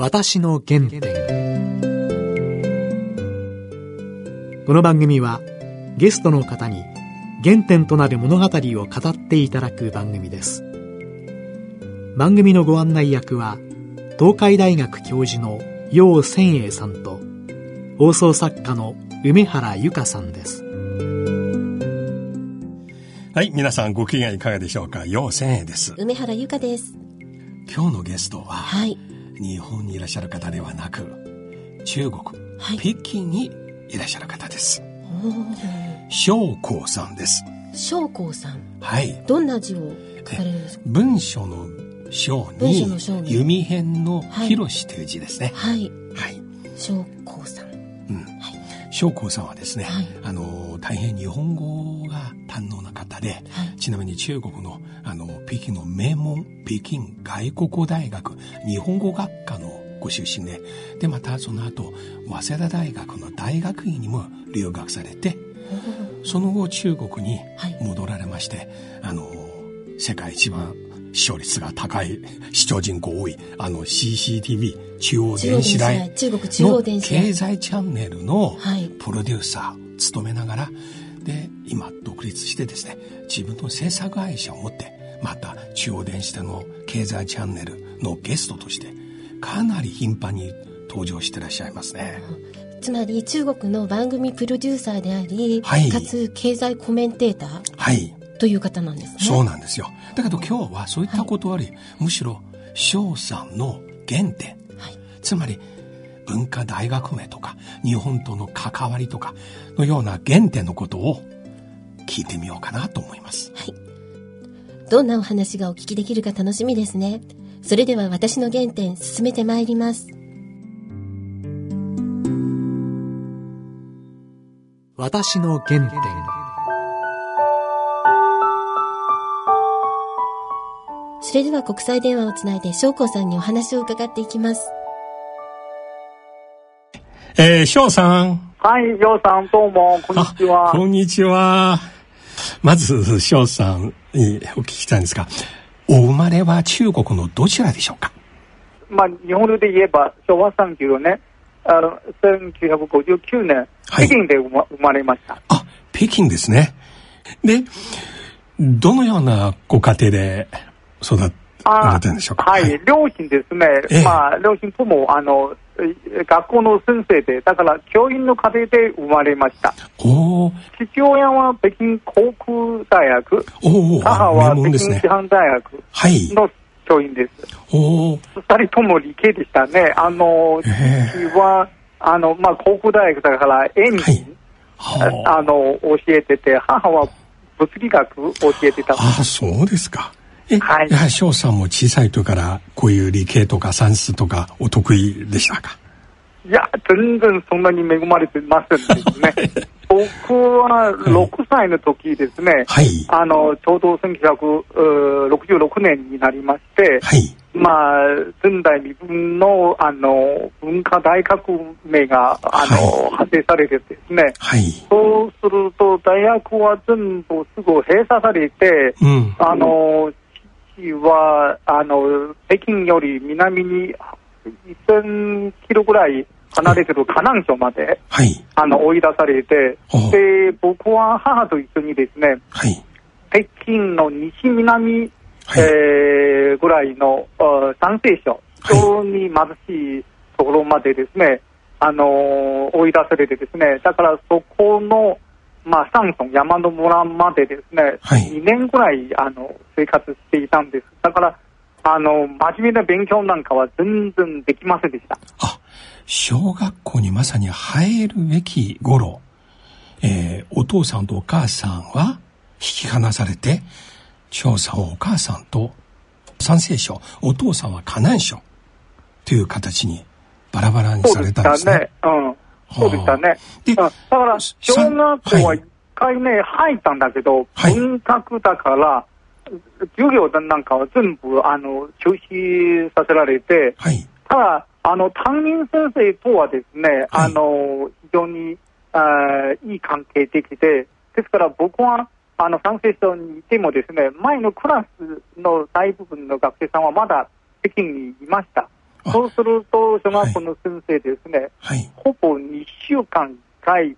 私の原点。この番組はゲストの方に原点となる物語を語っていただく番組です。番組のご案内役は東海大学教授の楊千栄さんと放送作家の梅原由香さんです。はい、皆さんご機嫌いかがでしょうか？陽千恵です。梅原由香です。今日のゲストは、はい、日本にいらっしゃる方ではなく、中国、はい、北京にいらっしゃる方です。将校さんです。将校さん。はい。どんな字を書かれるんですか？文章の章に、弓辺の広しという字ですね。はい。はい。将校さん。将校さんはですね、はい、あの、大変日本語が堪能な方で、はい、ちなみに中国の、あの、北京の名門、北京外国語大学日本語学科のご出身で、で、またその後、早稲田大学の大学院にも留学されて、その後中国に戻られまして、はい、あの、世界一番視聴率が高い、視聴人口多い、あの CCTV 中央電視台の経済チャンネルのプロデューサー務めながら、で、今独立してですね、自分の制作会社を持って、また中央電視台の経済チャンネルのゲストとして、かなり頻繁に登場してらっしゃいますね。つまり中国の番組プロデューサーであり、はい、かつ経済コメンテーター、はい、という方なんですね。そうなんですよ。だけど今日はそういったことより、はい、むしろ翔さんの原点、はい、つまり文化大学名とか日本との関わりとかのような原点のことを聞いてみようかなと思います。はい。どんなお話がお聞きできるか楽しみですね。それでは私の原点進めてまいります。私の原点それでは国際電話をつないで翔子さんにお話を伺っていきます。えー、翔さん。はい、翔さん、どうも、こんにちは。こんにちは。まず、翔さんにお聞きしたいんですが、お生まれは中国のどちらでしょうか？まあ、日本で言えば、昭和34年、あの1959年、はい、北京で生ま生まれました。あ、北京ですね。で、どのようなご家庭で育られてるんでしょうか？はい、はい、両親ですね、えまあ、両親とも、あの、学校の先生で、だから教員の家庭で生まれました。父親は北京航空大学、母は北京師範大学の教員です。二、人とも理系でしたね。あの、父は、あの、まあ、航空大学だから演技、はい、あの、教えてて、母は物理学教えてた。ああ、そうですか。え、はい、やはり翔さんも小さい時からこういう理系とか算数とかお得意でしたか？いや、全然そんなに恵まれてませんですね。僕は6歳の時ですね、はい、あの、ちょうど1966年になりまして、はい、まあ、前代未聞の、あの、文化大革命が、あの、はい、発生されてですね、はい、そうすると大学は全部すぐ閉鎖されて、うん、あの、は、あの、北京より南に1000キロぐらい離れてる河南省まで、はい、あの、追い出されて、で、僕は母と一緒にですね、はい、北京の西南、はい、えー、ぐらいの山西省、非常に貧しいところまでですね、あの追い出されてですね、だからそこの、まあ、山村、山の村までですね、はい、2年ぐらいあの生活していたんです。だから、あの、真面目な勉強なんかは全然できませんでした。あ、小学校にまさに入るべき頃、えー、お父さんとお母さんは引き離されて、長さんお母さんと三聖省、お父さんは河南省という形にバラバラにされたんですね。そうでしたね。うん。そうでしたね。だから、小学校は一回ね、入ったんだけど、文学だから、授業なんかは全部、あの、中止させられて、はい、ただ、あの、担任先生とはですね、はい、あの、非常にあいい関係できて、ですから僕は、あの、参政省にいてもですね、前のクラスの大部分の学生さんはまだ北京にいました。そうすると、小学校の先生ですね、はい、ほぼ2週間回、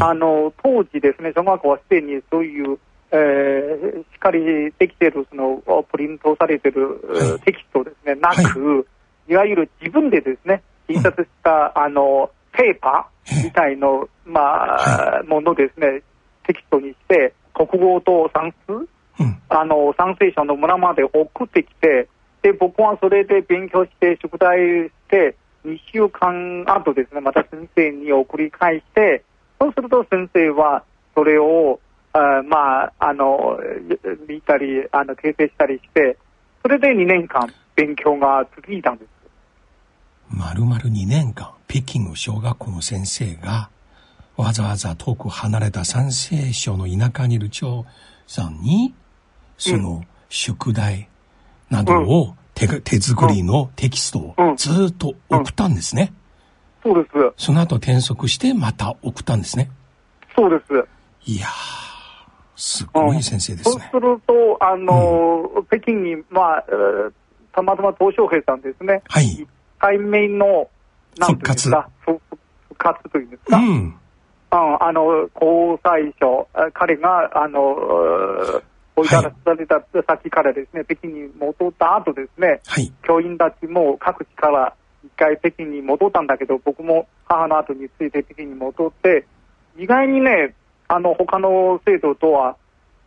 あの、当時ですね、小学校はすでにそういう、えー、しっかりできている、その、プリントされている、はい、テキストですね、なく、い、わゆる自分でですね、印刷した、うん、あの、ペーパーみたいの、まあ、ものですね、テキストにして、国語と算数、うん、あの、算成書の村まで送ってきて、で、僕はそれで勉強して、宿題して、2週間後ですね、また先生に送り返して、そうすると先生はそれを、あまあ、あの、見たり、あの、訂正したりして、それで2年間勉強が続いたんです。丸々2年間、北京の小学校の先生が、わざわざ遠く離れた山西省の田舎にいる長さんに、その宿題などを手,、手作りのテキストをずっと送ったんですね。そうです。その後転職してまた送ったんですね。そうです。いやすごい先生ですね。そうすると、あの、うん、北京に、まあ、たまたま鄧小平さんですね。はい。1回目の、なんていうんですか、復活というんですか。うん。あの、交際所、彼が、あの、追い出された先からですね、北京に戻った後ですね、はい、教員たちも各地から一回北京に戻ったんだけど、僕も母の後について北京に戻って、意外にね、あの、他の生徒とは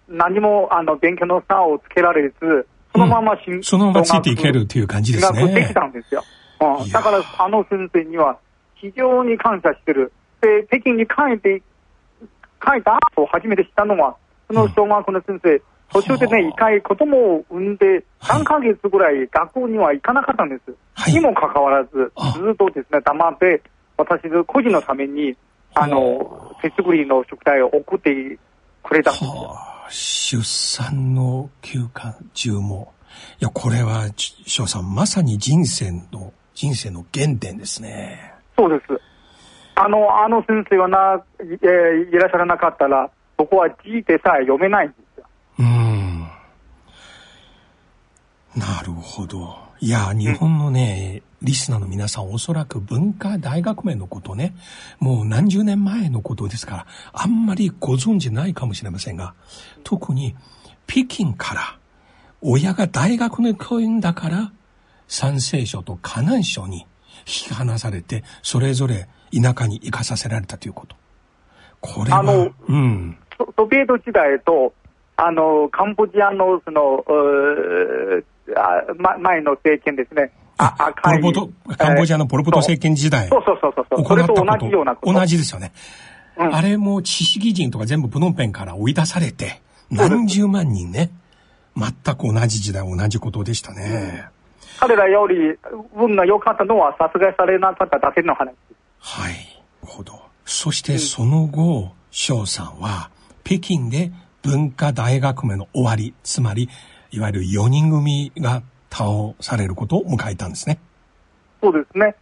何もあの勉強の差をつけられず、そのままうん、そのままついていけるっていう感じですね。できたんですよ。うん、だからあの先生には非常に感謝してる。で、北京に帰って、帰った後初めて知ったのは、その小学校の先生、うん途中でね、一回子供を産んで、3ヶ月ぐらい学校には行かなかったんです。はい、にもかかわらず、ずっとですね、黙って、私の個人のために、あの、手作りの食材を送ってくれたんですよ。出産の休暇中も。いや、これは、翔さん、まさに人生の、人生の原点ですね。そうです。あの、あの先生はな、えー、いらっしゃらなかったら、僕は字でさえ読めないんです。うん。なるほど。いや、日本のね、リスナーの皆さん、おそらく文化大学名のことね、もう何十年前のことですから、あんまりご存知ないかもしれませんが、特に北京から、親が大学の教員だから、山西省と河南省に引き離されて、それぞれ田舎に行かさせられたということ。これは、あの、うん。ソビエト時代とあの、カンボジアの、その、あま、前の政権ですね。あ赤いポルポト、カンボジアのポルポト政権時代。そうそうそうそう。それと同じようなこと。同じですよね。うん、あれも知識人とか全部プノンペンから追い出されて、何十万人ね。全く同じ時代、同じことでしたね。彼らより運が良かったのは殺害されなかっただけの話。はい。ほど。そしてその後、翔さんは北京で文化大革命の終わり、つまり、いわゆる4人組が倒されることを迎えたんですね。そうですね。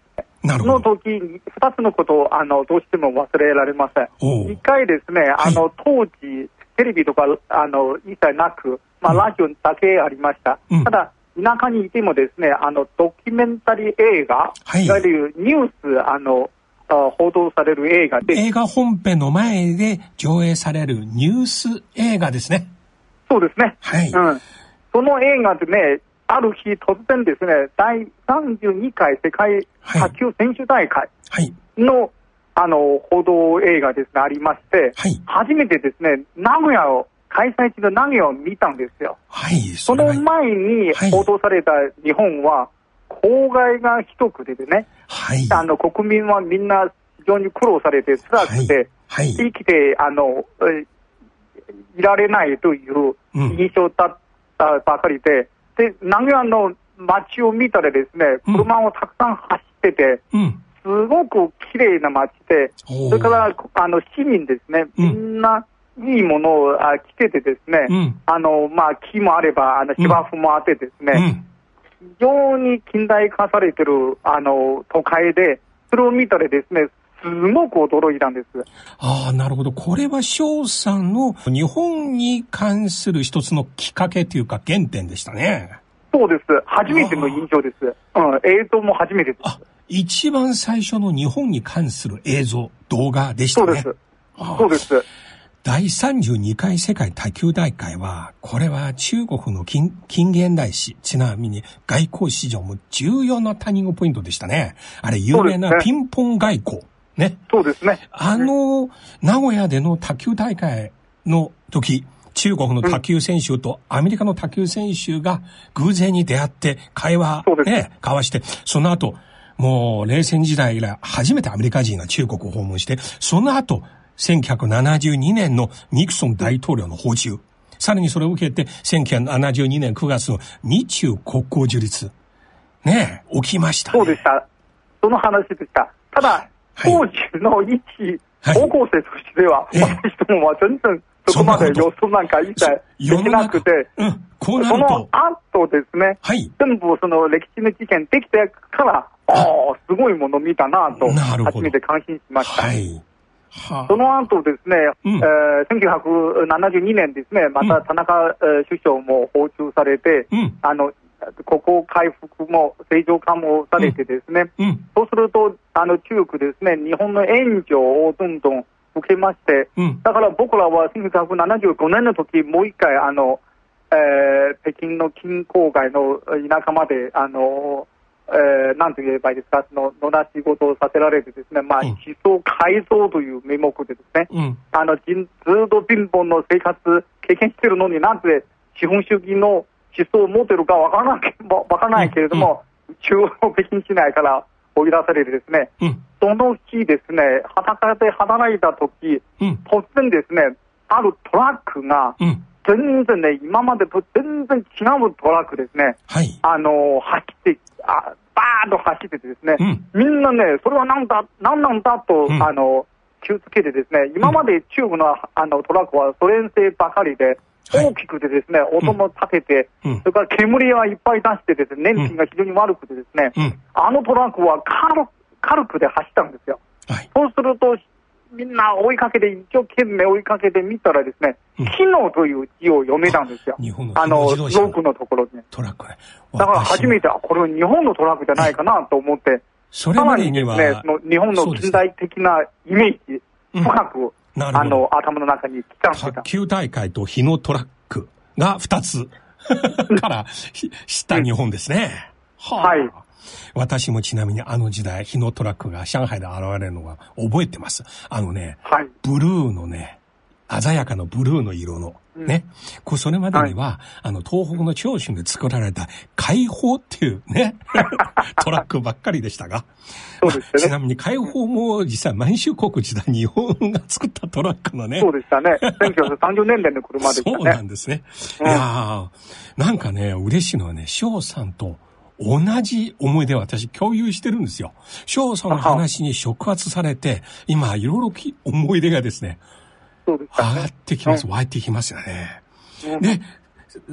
なるほど。その時、二つのことを、あの、どうしても忘れられません。一回ですね、あの、はい、当時、テレビとか、あの、一切なく、まあ、ラジオだけありました。うん、ただ、田舎にいてもですね、あの、ドキュメンタリー映画、はい、いわゆるニュース、あの、報道される映画で。映画本編の前で上映されるニュース映画ですね。そうですね。はい。うん。その映画でね、ある日突然ですね、第32回世界卓球選手大会の、はい、あの、報道映画ですね、ありまして、はい、初めてですね、名古屋を、開催地の名古屋を見たんですよ。はい。その前に報道された日本は、公害が一くでね、はい、あの国民はみんな非常に苦労されて辛くて、はい、生きてあのいられないという印象だったばかりで、うん、で名古屋の街を見たらですね、車をたくさん走ってて、うん、すごく綺麗な街で、それからあの市民ですね、みんないいものを着ててですね、うん、あの、まあ、木もあれば、あの、芝生もあってですね、非常に近代化されてる、あの、都会で、それを見たらですね、すごく驚いたんです。ああ、なるほど。これは翔さんの日本に関する一つのきっかけというか原点でしたね。そうです。初めての印象です。うん、映像も初めてです。一番最初の日本に関する映像、動画でしたね。そうです。そうです。第32回世界卓球大会は、これは中国の近近現代史、ちなみに外交史上も重要なターニングポイントでしたね。あれ、有名なピンポン外交。ね。そうですね。あの、名古屋での卓球大会の時、中国の卓球選手とアメリカの卓球選手が偶然に出会って会話、ね、交わして、その後、もう冷戦時代以来初めてアメリカ人が中国を訪問して、その後、1972年のニクソン大統領の訪中。さらにそれを受けて、1972年9月の日中国交樹立。ねえ、起きました、ね、そうでした。その話でした。ただ、当時の一高校生としては、私どもは全然そこまで予想なんか一切できなくて、うん、こその後ですね、はい、全部その歴史の事件できてから、あ。あ、すごいもの見たなと、初めて感心しました。はいその後ですね、うん、えー、1972年ですね、また田中、うん、首相も訪中されて、うん、あの、ここ回復も正常化もされてですね、うん、そうすると、あの、中国ですね、日本の援助をどんどん受けまして、だから僕らは1975年の時、もう一回、あの、えー、北京の近郊外の田舎まで、あの、えー、なんと言えばいいですか、その野な仕事をさせられてですね、まあ、思想改造という名目でですね、うん、あの、ずっと貧乏の生活経験してるのになんで資本主義の思想を持ってるかわからない、わからないけれども、うん、中央北京市内から追い出されてですね、うん、その日ですね、裸で働いた時、突然ですね、あるトラックが、全然ね、今までと全然違うトラックですね、はい、あの、走ってあバーンと走っててですね、うん、みんなね、それはなんだ、なんなんだと、うん、あの、気をつけてですね、今まで中国のあのトラックはソ連製ばかりで、大きくてですね、はい、音も立てて、うん、それから煙はいっぱい出してですね、燃費が非常に悪くてですね、あのトラックは軽軽くで走ったんですよ。はい、そうすると、みんな追いかけて、一生懸命追いかけてみたらですね、うん、機能という字を読めたんですよ。日本のあの、ロークのところに。トラックね。だから初めて、これ日本のトラックじゃないかなと思って、それまでには、ね、その日本の近代的なイメージ、深く、うん、あの、頭の中に刻んでた。卓球大会と日のトラックが2つ から知った日本ですね。はあ、はい。私もちなみにあの時代、日のトラックが上海で現れるのは覚えてます。あのね、はい、ブルーのね、鮮やかなブルーの色の、ね。こうそれまでには、はい、あの、東北の長春で作られた解放っていうね、トラックばっかりでしたが。そうですね、まあ、ちなみに解放も実際満州国時代日本が作ったトラックのね。そうでしたね。1930年代の車でしたね。そうなんですね。うん、いやー、なんかね、嬉しいのはね、翔さんと同じ思い出を私共有してるんですよ。翔さんの話に触発されて、今いろいろ思い出がですね。上がってきます、湧いてきますよね。で、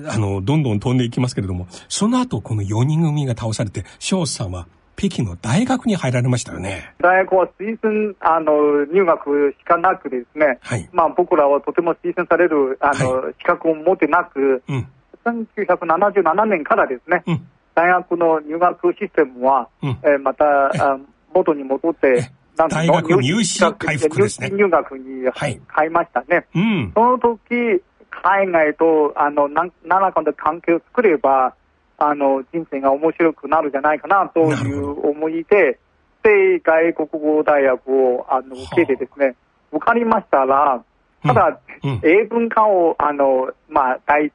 あの、どんどん飛んでいきますけれども、その後この4人組が倒されて、翔さんは北京の大学に入られましたよね。大学は推薦、あの、入学しかなくですね、はい、まあ僕らはとても推薦される、あの、はい、資格を持ってなく、うん、1977年からですね、うん大学の入学システムは、うん、えー、また、あ元に戻って、なん大学入試回復ですね。入学に変えましたね。うん、その時、海外と、あの、何らかの関係を作れば、あの、人生が面白くなるじゃないかなという思いで、で、外国語大学を、あの、受けてですね、受かりましたら、ただ、うん、英文化を、あの、まあ、第一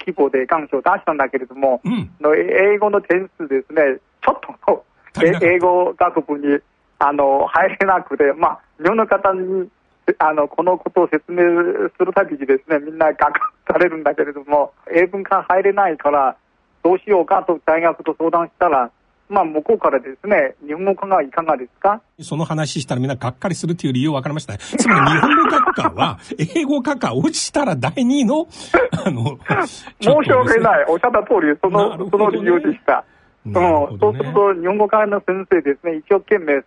規模で願書を出したんだけれども、うん、の英語の点数ですね、ちょっと英語学部に、あの、入れなくて、まあ、日本の方に、あの、このことを説明するたびにですね、みんながかされるんだけれども、英文化入れないから、どうしようかと大学と相談したら、まあ、向こうからですね、日本語科がいかがですか？その話したらみんながっかりするという理由分かりました、ね。つまり日本語学科は、英語学科落ちたら第二の、あの、申し訳ない。おっしゃった通り、その、ね、その理由でした。うん、そうすると、日本語科の先生ですね、一生懸命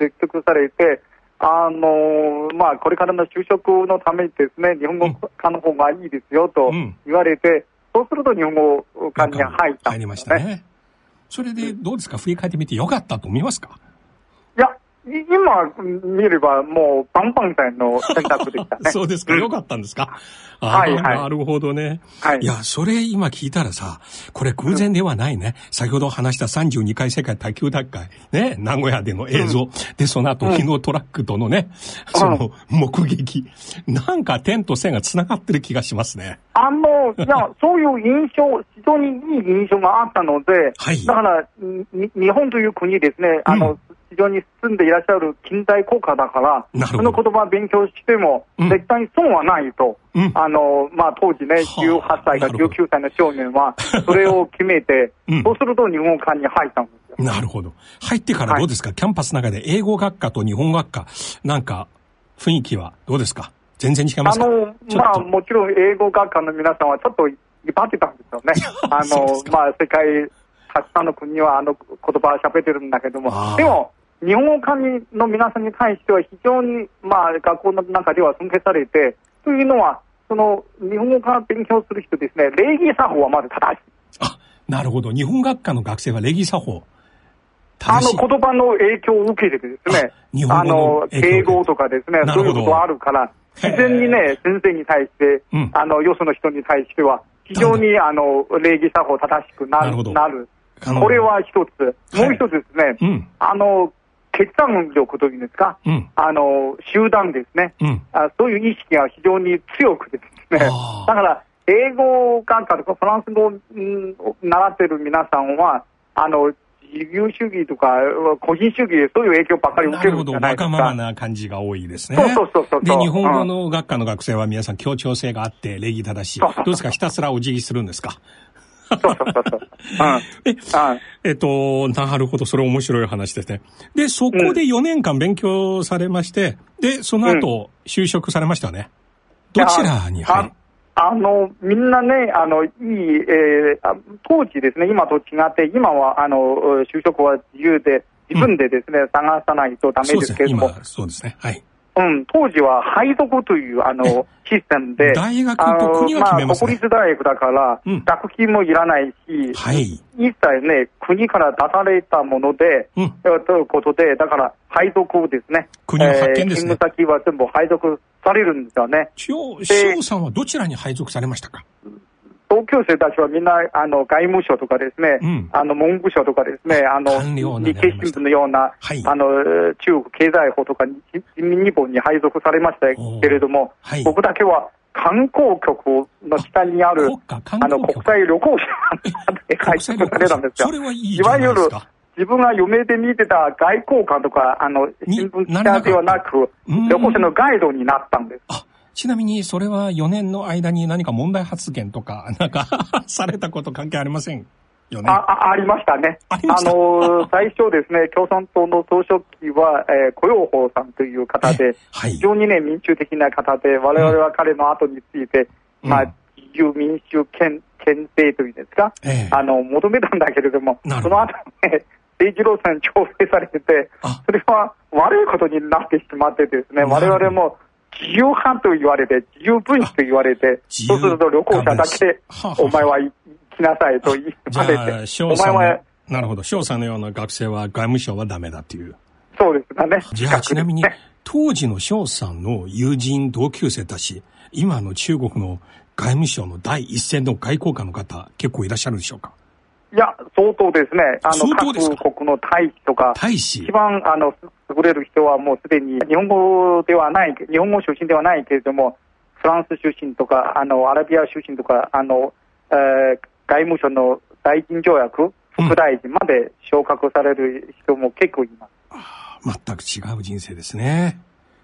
説得されて、あのまあ、これからの就職のためにですね、日本語科の方がいいですよと言われて、そうすると日本語館に入ったね、入りましたね。それでどうですか？振り返ってみてよかったと思いますか、今見ればもうバンバンさんの選択でしたね。そうですか、よかったんですか？はいはい。なるほどね。はい。いや、それ今聞いたらさ、これ偶然ではないね。先ほど話した32回世界卓球大会、ね、名古屋での映像。うん、で、その後、昨日トラックとのね、うん、その目撃。なんか点と線が繋がってる気がしますね。あの、いや、そういう印象、非常にいい印象があったので、はい。だから、日本という国ですね、あの、うん非常に進んでいらっしゃる近代国家だから、その言葉を勉強しても、絶対に損はないと、うん、あの、まあ、当時ね、18歳か19歳の少年は、それを決めて、そうすると日本館に入ったんですよ。なるほど。入ってからどうですか、はい、キャンパスの中で英語学科と日本学科、なんか、雰囲気はどうですか？全然違いますか？あの、まあ、もちろん英語学科の皆さんはちょっと威張ってたんで すよね。あの、まあ、世界、たくさんの国はあの言葉を喋ってるんだけども、でも、日本語管理の皆さんに対しては非常に、まあ、学校の中では尊敬されて、というのは、その日本語から勉強する人ですね、礼儀作法はまず正しい。あ、なるほど。日本学科の学生は礼儀作法。あの言葉の影響を受けてですね、あの、敬語とかですね、そういうことあるから、自然にね、先生に対して、うん、あの、よその人に対しては、非常にあの、礼儀作法正しくなる。なるこれは一つ。もう一つですね、はいうん、あの、決断力というんですか、うん、あの、集団ですね、うん、あ、そういう意識が非常に強くてですね、だから、英語学科とかフランス語を習ってる皆さんは、あの、自由主義とか、個人主義でそういう影響ばっかり受けるんじゃないですか。なるほど、わがままな感じが多いですね。そうそうそうで、日本語の学科の学生は皆さん協調性があって、礼儀正しい。どうですか？ひたすらお辞儀するんですか？そうそうそうそう。え、えっと、なるほど、それ面白い話ですね。で、そこで4年間勉強されまして、で、その後、就職されましたね。どちらに入あの、みんなね、あの、いい、えー、当時ですね、今と違って、今は、あの、就職は自由で、自分でですね、うん、探さないとダメですけれども。そうですね、はい。うん、当時は配属という、あの、システムで、大学と国が決めます、ね、まあ、国立大学だから、うん、学費もいらないし、はい、一切ね、国から出されたもので、うん、ということで、だから配属をですね、国の派遣ですね、えー、勤務先は全部配属されるんですよね。翔さんはどちらに配属されましたか？同級生たちはみんな、あの、外務省とかですね、うん、あの、文部省とかですね、あの、日経新聞のような、はい、あの、中国経済法とか、人民日本に配属されましたけれども、はい、僕だけは観光局の下にある、あの、国際旅行者で配属されたんですよ。いわゆる、自分が夢で見てた外交官とか、あの、新聞記者ではなく、旅行者のガイドになったんです。ちなみに、それは4年の間に何か問題発言とか、なんかされたこと関係ありませんよね？あ、ありましたね。あの、最初ですね、共産党の総書記は、えー、雇用法さんという方で、はい、非常にね、民主的な方で、我々は彼の後について、うん、まあ、自由民主権、権制というんですか、えー、あの、求めたんだけれども、その後ね、政治路線調整されてて、それは悪いことになってしまってですね、我々も、自由犯と言われて、自由分子と言われて、そうすると旅行者だけ、お前は行きなさいと言われて、お前は、なるほど、翔さんのような学生は外務省はダメだっていう。そうですかね。じゃあ、ちなみに、当時の翔さんの友人、同級生たち、今の中国の外務省の第一線の外交官の方、結構いらっしゃるでしょうか？いや、相当ですね。あの、各国の大使とか、大使？一番、あの、優れる人はもうすでに日本語ではない、日本語出身ではないけれども、フランス出身とか、あの、アラビア出身とか、あの、えー、外務省の大臣条約、副大臣まで昇格される人も結構います。うん、全く違う人生ですね。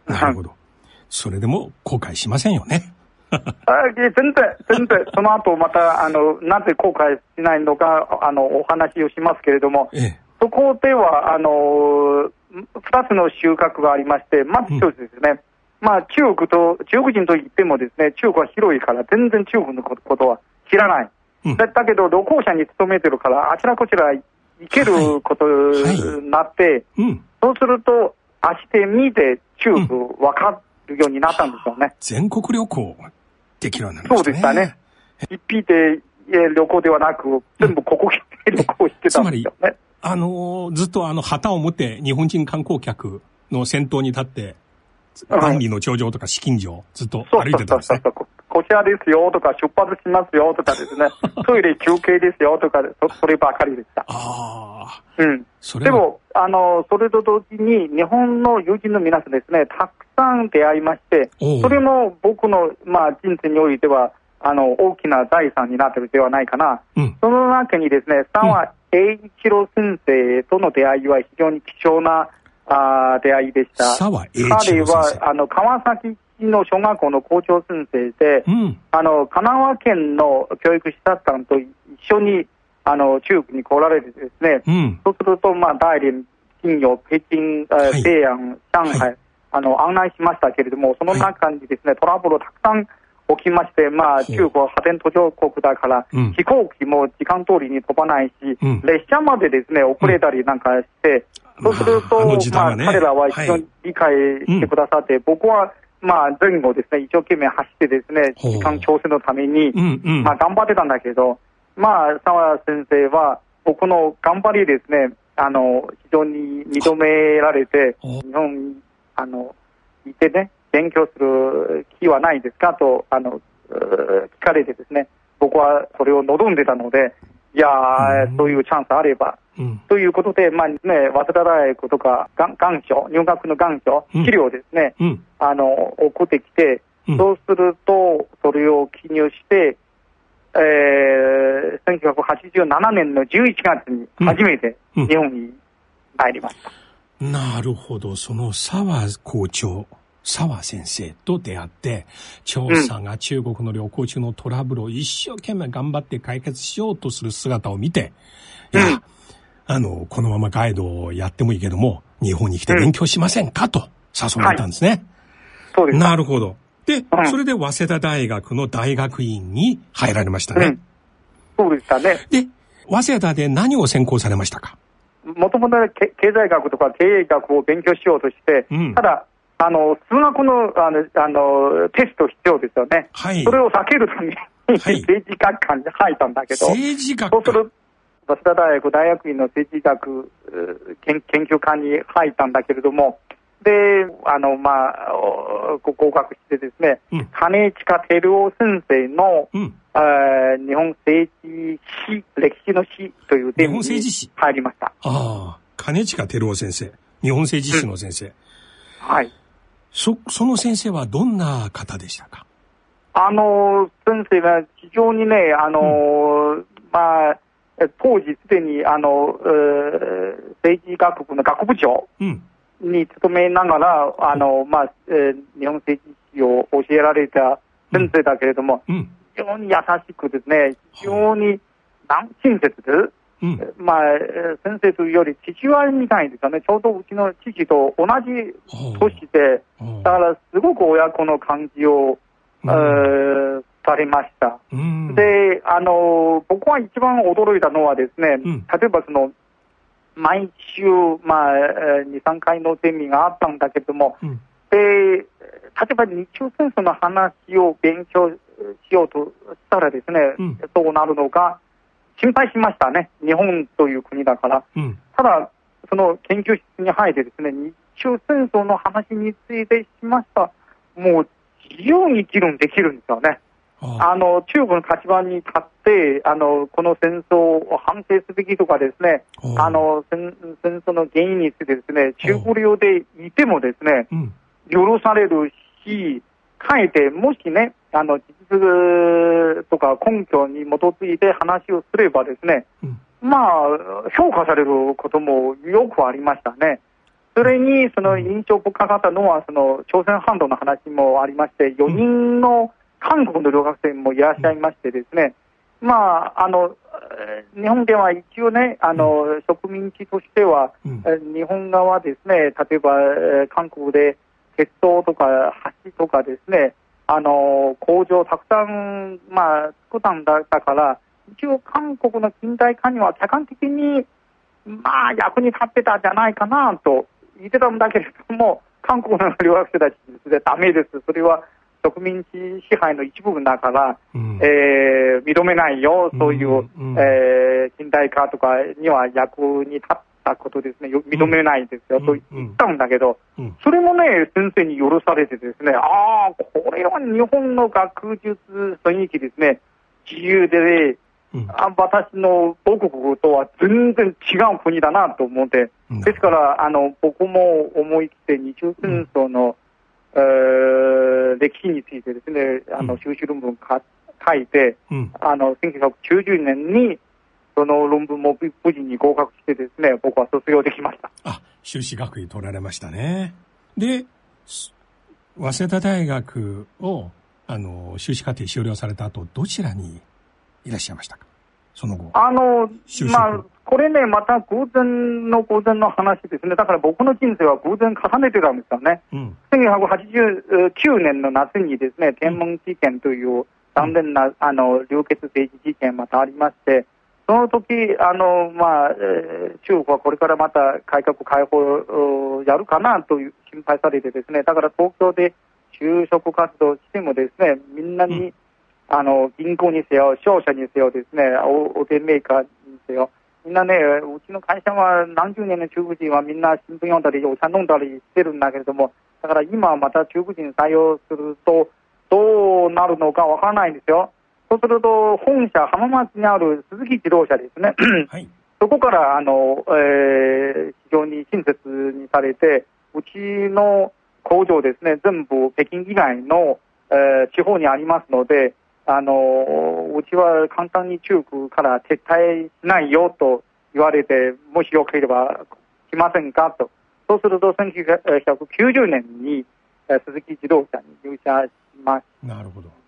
なるほど。それでも後悔しませんよね。あ全然、全然、その後また、あの、なぜ後悔しないのか、あの、お話をしますけれども、ええ、そこでは、あの、二つの収穫がありまして、まず一つですね、うん、まあ、中国と、中国人といってもですね、中国は広いから、全然中国のことは知らない。うん、だだけど、旅行者に勤めてるから、あちらこちら行けることになって、はい。はいうん、そうすると、足で見て中国分かるようになったんですよね。全国旅行できるようになりましたね。そうでしたね。一匹で旅行ではなく、全部ここ来て旅行してたんですよね。あの、ずっとあの、旗を持って日本人観光客の先頭に立って、万里の頂上とか資金城、ずっと歩いてたんですね。そうそうそうこちらですよとか、出発しますよとかですね、トイレ休憩ですよとかそ、そればかりでした。ああ。うん。でも、あの、それと同時に、日本の友人の皆さんですね、たくさん出会いまして、それも僕の、まあ、人生においては、あの、大きな財産になってるではないかな。うん、その中にですね、沢栄一郎先生との出会いは非常に貴重なあ出会いでした。彼は、あの、川崎の小学校の校長先生で、うん、あの、神奈川県の教育視察官と一緒に、あの、中国に来られてですね、うん、そうすると、まあ、大連、金陽、北京、はい、西安、上海、はい、あの、案内しましたけれども、その中にですね、トラブルをたくさん起きまして、まあ、中国は発展途上国だから、うん、飛行機も時間通りに飛ばないし、うん、列車までですね、遅れたりなんかして、そうすると、まあ、ね、彼らは非常に理解してくださって、僕は、まあ、前後ですね、一生懸命走ってですね、時間調整のために、うんうん、まあ、頑張ってたんだけど、まあ、沢先生は、僕の頑張りですね、あの、非常に認められて、日本に、あの、いてね、勉強する気はないですかと、あの、聞かれてですね、僕はそれを望んでたので、いやー、そういうチャンスあれば、うん、ということで、まあね、早稲田大学とか、願書、入学の願書、資料ですね、うん、あの、送ってきて、そうすると、それを記入して、えー、1987年の11月に初めて日本に入りました。なるほど、その沢校長。沢先生と出会って、調査が中国の旅行中のトラブルを一生懸命頑張って解決しようとする姿を見て、いや、あの、このままガイドをやってもいいけども、日本に来て勉強しませんか、と誘われたんですね。はい、そうです。なるほど。で、うん、それで早稲田大学の大学院に入られましたね。うん、そうでしたね。で、早稲田で何を専攻されましたか？もともと経済学とか経営学を勉強しようとして、うん、ただ、あの、数学の、あの、あの、テスト必要ですよね。はい。それを避けるために、はい、政治学科に入ったんだけど。政治学科そうする早稲田大学大学院の政治学研研究科に入ったんだけれども、で、あの、まあ、合格してですね、うん、金近照夫先生の、うん、あ日本政治史、歴史の史というテーマに入りました。ああ、金近照夫先生。日本政治史の先生。うん、はい。そ、その先生はどんな方でしたか？あの、先生が非常にね、あの、うん、まあ、当時すでに、あの、政治学部の学部長に勤めながら、うん、あの、まあ、えー、日本政治史を教えられた先生だけれども、うん、非常に優しくですね、非常に親切で、うん、まあ、先生というより父親みたいですよね。ちょうどうちの父と同じ年で、だからすごく親子の感じを、うん、されました。うん、で、あの、僕は一番驚いたのはですね、例えばその、毎週、まあ、2、3回のゼミがあったんだけれども、で、例えば日中戦争の話を勉強しようとしたらですね、どうなるのか、心配しましたね。日本という国だから。うん、ただ、その研究室に入ってですね、日中戦争の話についてしました。もう自由に議論できるんですよね。あの中国の立場に立って、あのこの戦争を反省すべきとかですね、あの戦戦争の原因についてですね、中国領でいてもですね、許されるし、かえて、もしね、あの、事実とか根拠に基づいて話をすればですね、うん、まあ、評価されることもよくありましたね。それに、その印象深かったのは、その朝鮮半島の話もありまして、4人の韓国の留学生もいらっしゃいましてですね、まあ、あの、日本では一応ね、あの、植民地としては、日本側ですね、例えば、韓国で鉄道とか橋とかですね、あの工場をたくさん、まあ、作ったんだから、一応、韓国の近代化には客観的に、まあ、役に立ってたんじゃないかなと言ってたんだけれども、韓国の留学生たちでダメです、それは植民地支配の一部分だから、うん、えー、認めないよ、そういう、うんうん、えー、近代化とかには役に立ったことですね、認めないですよ、と言ったんだけど、それもね、先生に許されてですね、ああ、これは日本の学術雰囲気ですね、自由で、ね、うん、あ私の母国とは全然違う国だなと思って、ですから、あの僕も思い切って日中戦争の、うん、えー、歴史についてですね、あの修士論文か書いて、うん、あの1990年にその論文も無事に合格してですね、僕は卒業できました。あ、修士学位取られましたね。で、早稲田大学をあの修士課程修了された後、どちらにいらっしゃいましたか？その後。あの、まあ、これね、また偶然の偶然の話ですね。だから僕の人生は偶然重ねてたんですよね。うん、1989年の夏にですね、天文事件という残念な、あの、流血政治事件またありまして、その時あの、まあ、えー、中国はこれからまた改革開放をやるかなという心配されてですね、だから東京で就職活動してもですね、みんなに、うんあの、銀行にせよ、商社にせよですね、大手メーカーにせよ、みんなね、うちの会社は何十年の中国人はみんな新聞読んだり、お茶飲んだりしてるんだけれども、だから今また中国人採用すると、どうなるのかわからないんですよ。そうすると、本社浜松にある鈴木自動車ですね。はい、そこから、あの、えー、非常に親切にされて、うちの工場ですね、全部北京以外の、えー、地方にありますので、あのうちは簡単に中国から撤退しないよと言われて、もしよければ来ませんかと。そうすると、1990年に鈴木自動車に入社しました。なるほど。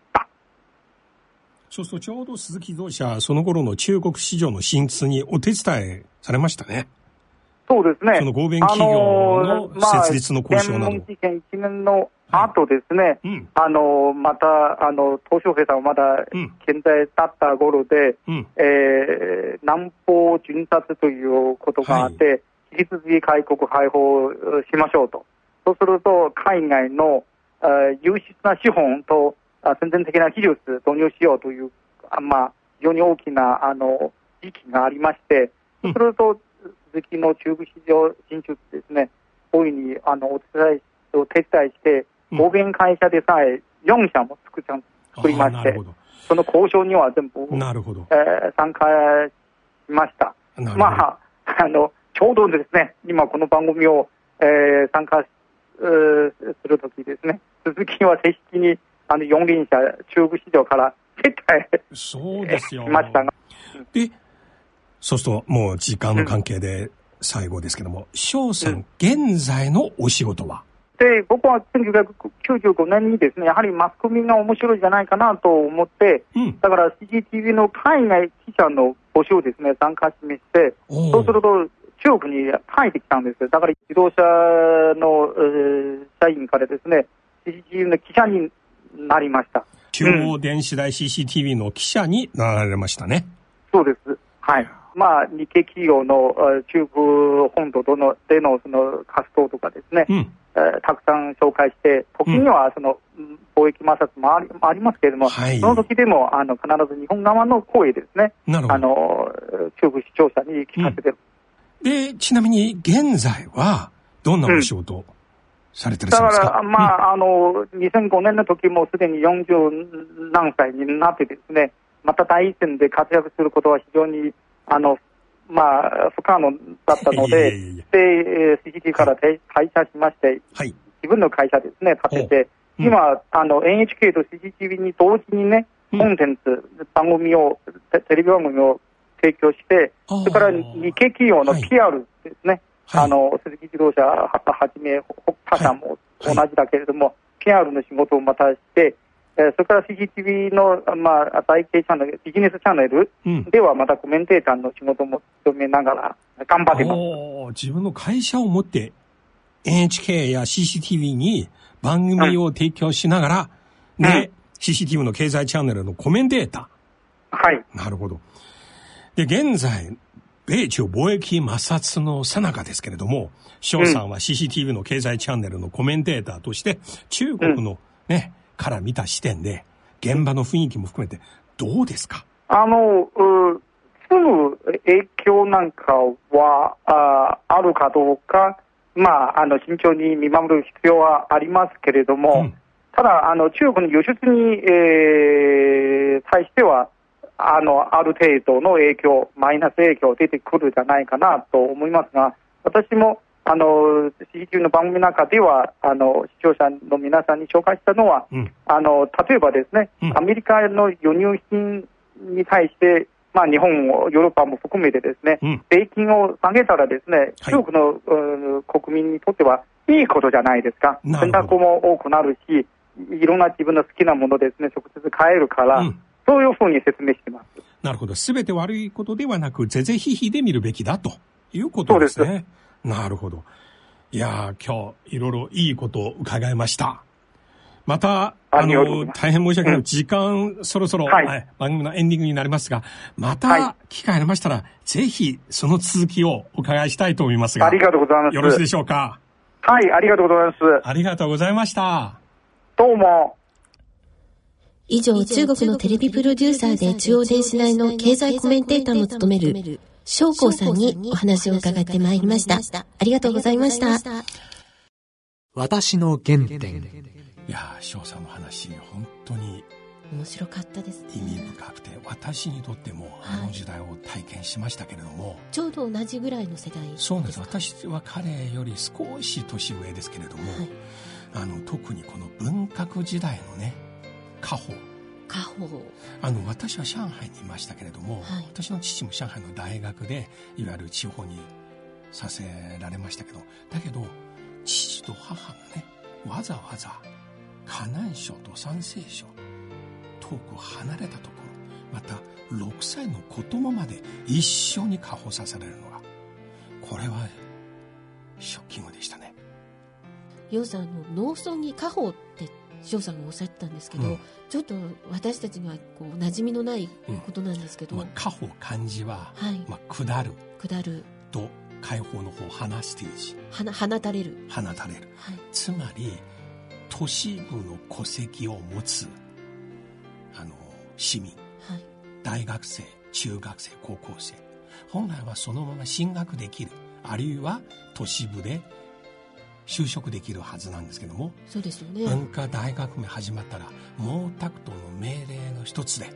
そうすると、ちょうど鈴木自動車、その頃の中国市場の進出にお手伝いされましたね。そうですね。その合弁企業の設立の交渉など。あのーまあ、事件1年のあとですね、うん、あの、また、あの、東小平さんはまだ健在だった頃で、うん、えー、南方巡察ということがあって、はい、引き続き開国開放しましょうと。そうすると、海外の、優秀な資本と先進的な技術導入しようという、あまあ、非常に大きな、あの、時期がありまして、そうすると、鈴木の中部市場進出ですね、大いに、あの、お手伝い、お手伝いして、合弁会社でさえ4社も作作りまして、その交渉には全部、なるほど。えー、参加しました。まあ、あの、ちょうどですね、今この番組を、えー、参加するときですね、鈴木は正式にあの四輪車中部市場から撤退そうですよ。しましたが。で、そうするともう時間の関係で最後ですけども、翔、うん、さん、現在のお仕事は？で、僕は1995年にですね、やはりマスコミが面白いんじゃないかなと思って、うん、だから CCTV の海外記者の募集をですね、参加しまして、そうすると、中国に帰ってきたんです。だから自動車の、えー、社員からですね、CCTV の記者になりました。中央電子台 CCTV の記者になられましたね。そうです。はい。まあ、日系企業の中部本土でのでのその活動とかですね、うん。えー、たくさん紹介して、時にはその、うん、貿易摩擦もありありますけれども、はい、その時でもあの必ず日本側の声ですね、あの中部視聴者に聞かせて。る、うん、で、ちなみに現在は、どんなお仕事、されてらっしゃいますか？だから、まあ、うん、あの、2005年の時もすでに40何歳になってですね、また第一線で活躍することは非常に、あの、まあ、不可能だったので、で、CCT から退社しまして、はい、自分の会社ですね、立てて、うん、今、あの、NHK と CCTV に同時にね、コンテンツ、番組を、テレビ番組を提供して、それから日系企業の PR ですね、はい、あの、鈴木自動車はじめ、他社も同じだけれども、はい、PR の仕事をまたして、えそれから CCTV の、まあ、体系チャンネル、ビジネスチャンネルではまたコメンテーターの仕事も務めながら頑張ってます。自分の会社を持って NHK や CCTV に番組を提供しながら、うん、で、うん、CCTV の経済チャンネルのコメンテーター。はい。なるほど。で、現在、米中貿易摩擦の最中ですけれども、翔さんは CCTV の経済チャンネルのコメンテーターとして、中国のね、から見た視点で、現場の雰囲気も含めて、どうですか？あの、住む影響なんかはああるかどうか、まあ、あの慎重に見守る必要はありますけれども、うん、ただあの、中国の輸出に、えー、対してはあの、ある程度の影響、マイナス影響出てくるじゃないかなと思いますが、私もあの CG の番組の中ではあの視聴者の皆さんに紹介したのは、うん、あの例えばですね、うん、アメリカの輸入品に対して、まあ、日本、ヨーロッパも含めてですね、うん、税金を下げたらですね、中国の、はい、国民にとってはいいことじゃないですか。選択も多くなるし、いろんな自分の好きなものですね、直接買えるから、うん、そういうふうに説明してます。なるほど。すべて悪いことではなく、ぜぜひひで見るべきだということですね。す。なるほど。いや今日、いろいろいいことを伺いました。また、あの、大変申し訳ない。時間、そろそろ、はい、番組のエンディングになりますが、また、機会ありましたら、ぜひ、その続きをお伺いしたいと思いますが。ありがとうございます。よろしいでしょうか？はい、ありがとうございます。ありがとうございました。どうも。以上、中国のテレビプロデューサーで中央電子内の経済コメンテーターも務める、翔光さんにお話を伺ってまいりました。ありがとうございました。私の原点。いや翔さんの話本当に面白かったです、ね、意味深くて私にとってもあの時代を体験しましたけれども、はい、ちょうど同じぐらいの世代そうです私は彼より少し年上ですけれども、はい、あの特にこの文革時代のね家宝家宝あの私は上海にいましたけれども、はい、私の父も上海の大学でいわゆる地方にさせられましたけどだけど父と母がねわざわざ河南省と山西省遠く離れたところまた6歳の子供まで一緒に加保させられるのがこれはショッキングでしたね。洋さんあの農村に家宝って翔さんがおっしゃったんですけど、うん、ちょっと私たちにはこう馴染みのないことなんですけど、うん。まあ、家宝漢字は、はい、まあ、下る。下る。と解放の方放すという字放たれる。放たれる、はい、つまり都市部の戸籍を持つあの市民、はい、大学生中学生高校生。本来はそのまま進学できる。あるいは都市部で就職できるはずなんですけどもそうですよね。文化大学目始まったら毛沢東の命令の一つで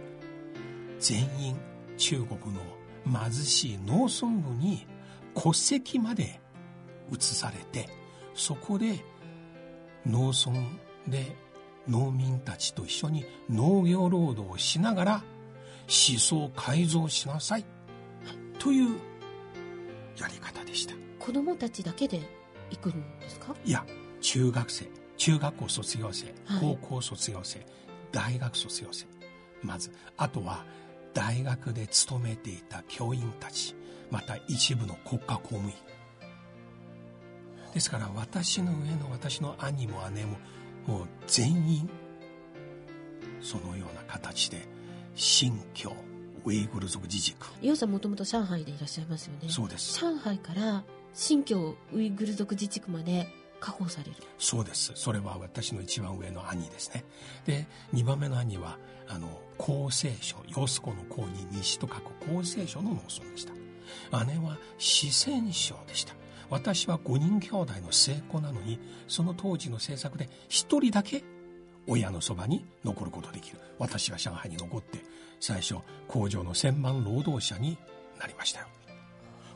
全員中国の貧しい農村部に戸籍まで移されてそこで農村で農民たちと一緒に農業労働をしながら思想改造しなさいというやり方でした。子供たちだけで行くんですか？いや中学生中学校卒業生、高校卒業生大学卒業生まず。あとは大学で勤めていた教員たちまた一部の国家公務員。ですから私の上の私の兄も姉ももう全員そのような形で新疆ウイグル族自治区。楊さんもともと上海でいらっしゃいますよね。そうです。上海から新疆ウイグル族自治区まで加工される。そうです。それは私の一番上の兄ですね。で2番目の兄はあの厚生省陽子の公に西と書く厚生省の農村でした。姉は四川省でした。私は5人兄弟の末っ子なのにその当時の政策で1人だけ親のそばに残ることできる。私は上海に残って最初工場の千万労働者になりましたよ。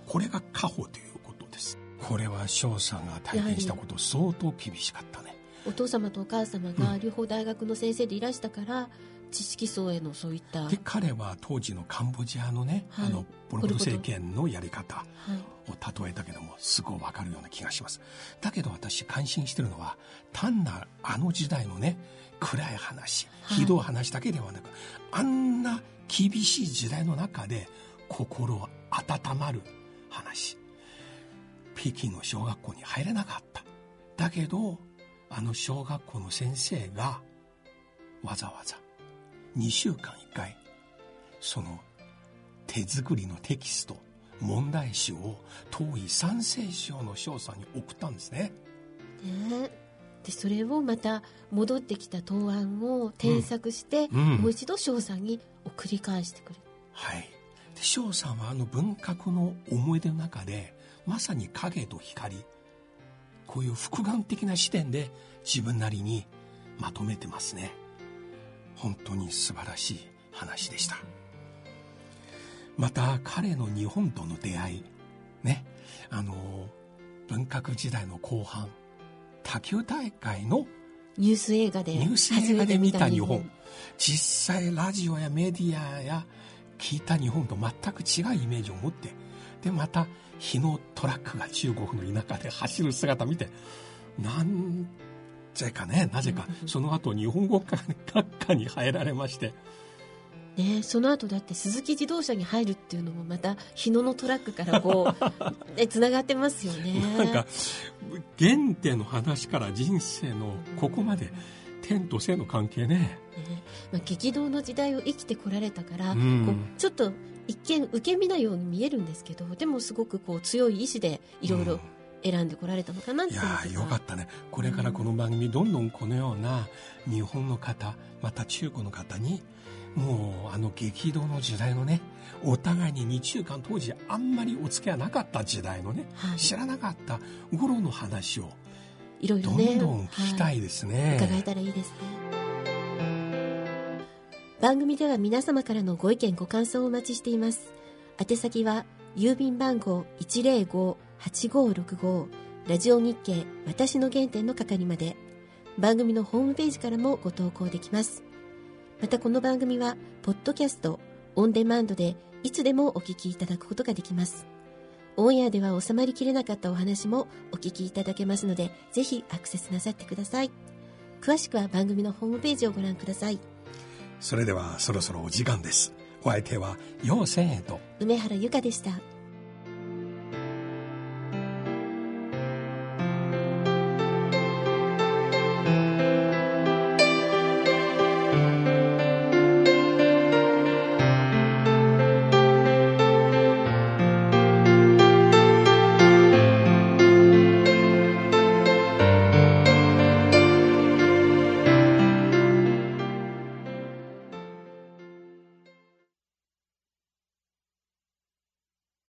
これが家宝というこれは翔さんが体験したこと相当厳しかったね。お父様とお母様が両方大学の先生でいらしたから、知識層へのそういったで彼は当時のカンボジアのね、はい、あのポルポト政権のやり方を例えたけどもすごい分かるような気がします。だけど私感心してるのは単なあの時代のね暗い話ひどい話だけではなく、はい、あんな厳しい時代の中で心温まる話北京の小学校に入れなかった。だけどあの小学校の先生がわざわざ2週間1回その手作りのテキスト問題集を遠い三世省の少佐に送ったんですね。ね。でそれをまた戻ってきた答案を添削して、うん。うん、もう一度翔さんに送り返してくれる。はい。で翔さんはあの文学の思い出の中でまさに影と光。こういう複眼的な視点で自分なりにまとめてますね。本当に素晴らしい話でした。また彼の日本との出会いね。あの文革時代の後半卓球大会のニュース映画でニュース映画で見た日本。実際ラジオやメディアや聞いた日本と全く違うイメージを持ってでまた日のトラックが中国の田舎で走る姿見てなんぜかねなぜかその後日本語学科に入られましてね、その後だって鈴木自動車に入るっていうのもまた日野のトラックからこう、ね、つながってますよね。なんか原点の話から人生のここまで天と性の関係ね。ねまあ、激動の時代を生きてこられたから、うん、こうちょっと一見受け身なように見えるんですけどでもすごくこう強い意志でいろいろ選んでこられたのかなっていやよかったね。これからこの番組、どんどんこのような日本の方また中国の方にもうあの激動の時代のねお互いに日中間当時あんまりお付き合いなかった時代のね、はい、知らなかった頃の話をいろいろね。どんどん聞きたいですね、はい、伺えたらいいですね番組では皆様からのご意見ご感想をお待ちしています宛先は郵便番号105-8565ラジオ日経私の原点の係まで番組のホームページからもご投稿できますまたこの番組は、ポッドキャスト、オンデマンドでいつでもお聞きいただくことができます。オンエアでは収まりきれなかったお話もお聞きいただけますので、ぜひアクセスなさってください。詳しくは番組のホームページをご覧ください。それではそろそろお時間です。お相手は、陽千恵と、梅原由香でした。